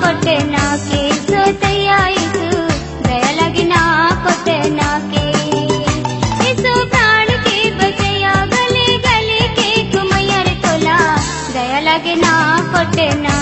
ಕೊಟ್ಟೆ ನಾ ಕೇಸು ತಯಾಯಿಸು ದಯಲಾಗಿ ನಾ ಕೊಟ್ಟೆ ನಾ ಕೇ ದಯಲಾಗಿ ನಾ ಕೊಟ್ಟೆ ನಾ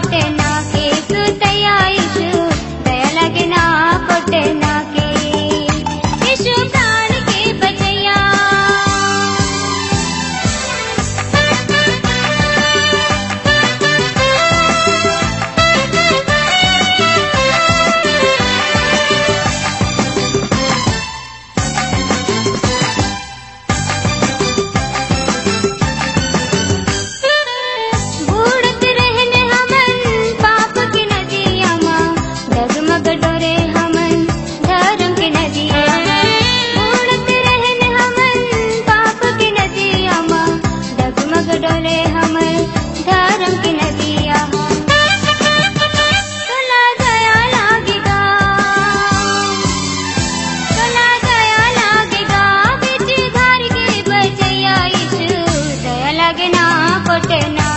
tener. ಕೊಟ್ಟೆ ನಾ